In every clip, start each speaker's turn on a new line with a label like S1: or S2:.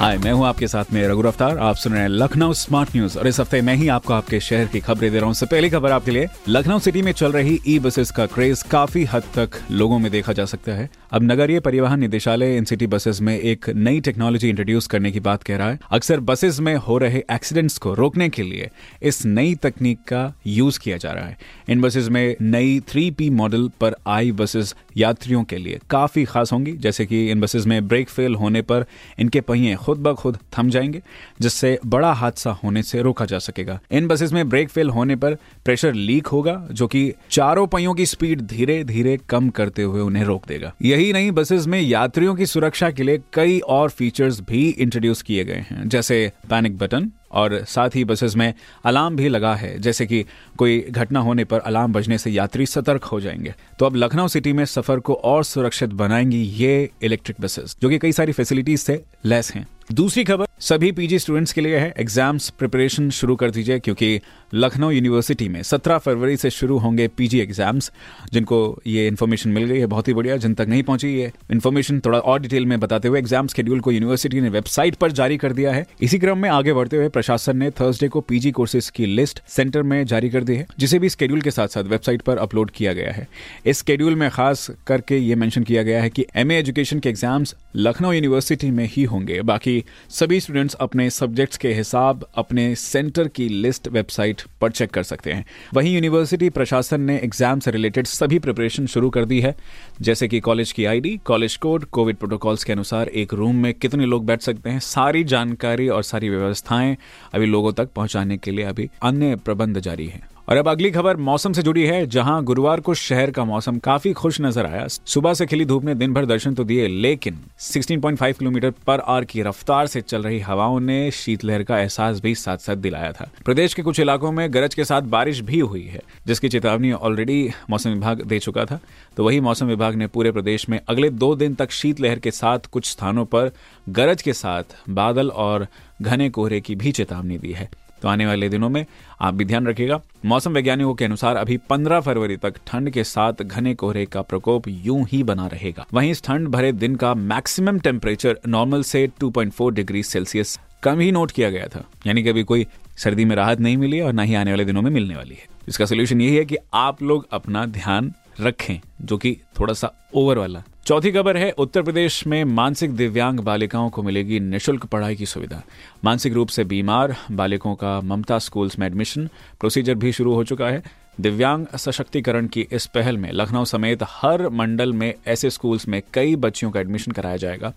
S1: हाय, मैं हूँ आपके साथ में रघु रफ्तार। आप सुन रहे हैं लखनऊ स्मार्ट न्यूज़ और इस हफ़्ते मैं ही आपको आपके शहर की खबरें दे रहा हूँ। सबसे पहली खबर आपके लिए। लखनऊ सिटी में चल रही ई बसेस का क्रेज काफ़ी हद तक लोगों में देखा जा सकता है। अब नगरीय परिवहन निदेशालय इन सिटी बसेस में एक नई टेक्नोलॉजी इंट्रोड्यूस करने की बात कह रहा है। अक्सर बसेस में हो रहे एक्सीडेंट्स को रोकने के लिए इस नई तकनीक का यूज़ किया जा रहा है। इन बसेस में नई थ्री पी मॉडल पर आई बसेस यात्रियों के लिए काफ़ी खास होंगी। जैसे कि इन बसेस में ब्रेक फेल होने पर इनके पहिए खुद ब खुद थम जाएँगे, जिससे बड़ा हादसा होने से रोका जा सकेगा। इन बसेस में ब्रेक फेल होने पर प्रेशर लीक होगा, जो कि चारों पहियों की स्पीड धीरे धीरे कम करते हुए उन्हें रोक देगा। यही नहीं, बसेस में यात्रियों की सुरक्षा के लिए कई और फीचर्स भी इंट्रोड्यूस किए गए हैं, जैसे पैनिक बटन और साथ ही बसेस में अलार्म भी लगा है, जैसे कि कोई घटना होने पर अलार्म बजने से यात्री सतर्क हो जाएँगे। तो अब लखनऊ सिटी में सफ़र को और सुरक्षित बनाएँगी ये इलेक्ट्रिक बसेस जो कि कई सारी फैसिलिटीज़ से लेस हैं। दूसरी खबर, सभी पीजी स्टूडेंट्स के लिए है एग्ज़ाम्स प्रिपरेशन शुरू कर दीजिए, क्योंकि लखनऊ यूनिवर्सिटी में 17 फरवरी से शुरू होंगे पीजी एग्ज़ाम्स जिनको ये इन्फॉर्मेशन मिल गई है, बहुत ही बढ़िया, जिन तक नहीं पहुँची ये इन्फॉर्मेशन थोड़ा और डिटेल में बताते हुए एग्ज़ाम शेड्यूल को यूनिवर्सिटी ने वेबसाइट पर जारी कर दिया है। इसी क्रम में आगे बढ़ते हुए प्रशासन ने थर्सडे को पीजी कोर्सेज की लिस्ट सेंटर में जारी कर दी है, जिसे भी स्केड्यूल के साथ साथ वेबसाइट पर अपलोड किया गया है। इस स्केड्यूल में खास करके ये मैंशन किया गया है कि एमए एजुकेशन के एग्ज़ाम्स लखनऊ यूनिवर्सिटी में ही होंगे, बाकी सभी स्टूडेंट्स अपने सब्जेक्ट्स के हिसाब, अपने सेंटर की लिस्ट वेबसाइट पर चेक कर सकते हैं। वहीं यूनिवर्सिटी प्रशासन ने एग्ज़ाम से रिलेटेड सभी प्रिपरेशन शुरू कर दी है। जैसे कि कॉलेज की ID college code covid protocols के अनुसार एक रूम में कितने लोग बैठ सकते हैं, सारी जानकारी और सारी व्यवस्थाएँ अभी लोगों तक पहुँचाने के लिए अभी अन्य प्रबंध जारी है। और अब अगली खबर मौसम से जुड़ी है, जहाँ गुरुवार को शहर का मौसम काफ़ी खुश नज़र आया। सुबह से खिली धूप ने दिन भर दर्शन तो दिए, लेकिन 16.5 किलोमीटर पर आर की रफ्तार से चल रही हवाओं ने शीतलहर का एहसास भी साथ साथ दिलाया था। प्रदेश के कुछ इलाकों में गरज के साथ बारिश भी हुई है, जिसकी चेतावनी ऑलरेडी मौसम विभाग दे चुका था। तो वही मौसम विभाग ने पूरे प्रदेश में अगले दो दिन तक शीतलहर के साथ कुछ स्थानों पर गरज के साथ बादल और घने कोहरे की भी चेतावनी दी है। तो आने वाले दिनों में आप भी ध्यान रखिएगा। मौसम वैज्ञानिकों के अनुसार अभी 15 फरवरी तक ठंड के साथ घने कोहरे का प्रकोप यूँ ही बना रहेगा। वहीं इस ठंड भरे दिन का मैक्सिमम टेम्परेचर नॉर्मल से 2.4 डिग्री सेल्सियस कम ही नोट किया गया था। यानी कि अभी कोई सर्दी में राहत नहीं मिली और ना ही आने वाले दिनों में मिलने वाली है। इसका सोल्यूशन यही है कि आप लोग अपना ध्यान रखें, जो कि थोड़ा सा ओवर वाला। चौथी खबर है, उत्तर प्रदेश में मानसिक दिव्यांग बालिकाओं को मिलेगी निशुल्क पढ़ाई की सुविधा। मानसिक रूप से बीमार बालिकों का ममता स्कूल्स में एडमिशन प्रोसीजर भी शुरू हो चुका है। दिव्यांग सशक्तिकरण की इस पहल में लखनऊ समेत हर मंडल में ऐसे स्कूल्स में कई बच्चियों का एडमिशन कराया जाएगा,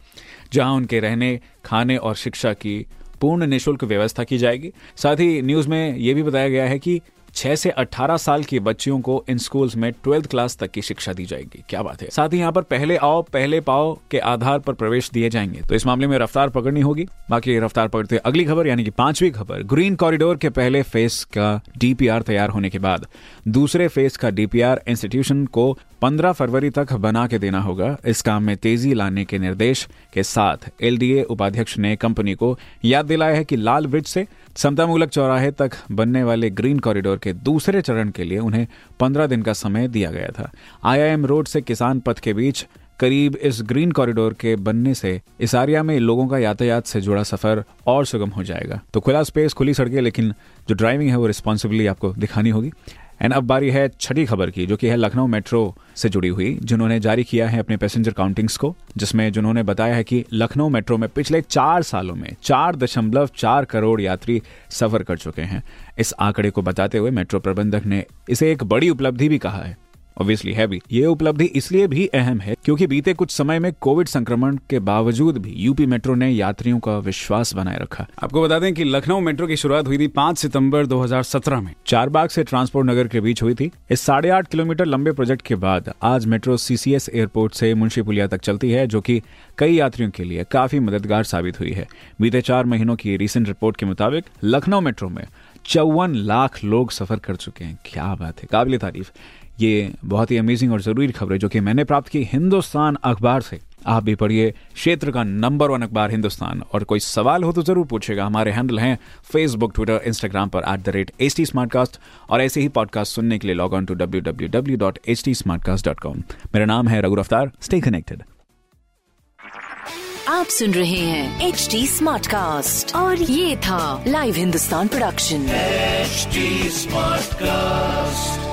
S1: जहाँ उनके रहने, खाने और शिक्षा की पूर्ण निशुल्क व्यवस्था की जाएगी। साथ ही न्यूज़ में यह भी बताया गया है कि छह से अठारह साल की बच्चियों को इन स्कूल्स में ट्वेल्थ क्लास तक की शिक्षा दी जाएगी। क्या बात है? साथ ही यहाँ पर पहले आओ, पहले पाओ के आधार पर प्रवेश दिए जाएँगे। तो इस मामले में रफ्तार पकड़नी होगी। बाकी रफ्तार पकड़ते अगली खबर, यानी कि पांचवी खबर, ग्रीन कॉरिडोर के पहले फ़ेज़ का डीपीआर तैयार होने के बाद दूसरे फ़ेज़ का डीपीआर इंस्टीट्यूशन को 15 फरवरी तक बना के देना होगा। इस काम में तेज़ी लाने के निर्देश के साथ एलडीए उपाध्यक्ष ने कंपनी को याद दिलाया है कि लाल ब्रिज से समतामूलक चौराहे तक बनने वाले ग्रीन कॉरिडोर के दूसरे चरण के लिए उन्हें 15 दिन का समय दिया गया था। आईआईएम रोड से किसान पथ के बीच करीब इस ग्रीन कॉरिडोर के बनने से इस एरिया में लोगों का यातायात से जुड़ा सफ़र और सुगम हो जाएगा। तो खुला स्पेस खुली सड़कें, लेकिन जो ड्राइविंग है वो रिस्पॉन्सिबली आपको दिखानी होगी। एंड अब बारी है छठी खबर की, जो कि है लखनऊ मेट्रो से जुड़ी हुई, जिन्होंने जारी किया है अपने पैसेंजर काउंटिंग्स को, जिसमें जिन्होंने बताया है कि लखनऊ मेट्रो में पिछले चार सालों में चार दशमलव चार करोड़ यात्री सफ़र कर चुके हैं। इस आंकड़े को बताते हुए मेट्रो प्रबंधक ने इसे एक बड़ी उपलब्धि भी कहा है। ऑब्वियसली है भी ये उपलब्धि इसलिए भी अहम है क्योंकि बीते कुछ समय में कोविड संक्रमण के बावजूद भी यूपी मेट्रो ने यात्रियों का विश्वास बनाए रखा। आपको बता दें कि लखनऊ मेट्रो की शुरुआत हुई थी 5 सितंबर 2017 में। चारबाग से ट्रांसपोर्ट नगर के बीच हुई थी। इस साढ़े आठ किलोमीटर लंबे प्रोजेक्ट के बाद आज मेट्रो सीसीएस एयरपोर्ट से मुंशी पुलिया तक चलती है जो की कई यात्रियों के लिए काफ़ी मददगार साबित हुई है। बीते चार महीनों की रिसेंट रिपोर्ट के मुताबिक लखनऊ मेट्रो में चौवन लाख लोग सफ़र कर चुके हैं। क्या बात है काबिल तारीफ़ ये बहुत ही अमेजिंग और ज़रूरी खबर है जो कि मैंने प्राप्त की हिंदुस्तान अखबार से। आप भी पढ़िए क्षेत्र का नंबर वन अखबार हिंदुस्तान। और कोई सवाल हो तो ज़रूर पूछेगा। हमारे हैंडल हैं फेसबुक ट्विटर इंस्टाग्राम पर at the rate H T और ऐसे ही पॉडकास्ट सुनने के लिए log on to W W W dot H T smart cast dot com मेरा नाम है रघु रफ्तार स्टे कनेक्टेड
S2: आप सुन रहे हैं एच टी और ये था लाइव हिंदुस्तान प्रोडक्शन
S3: Smartcast.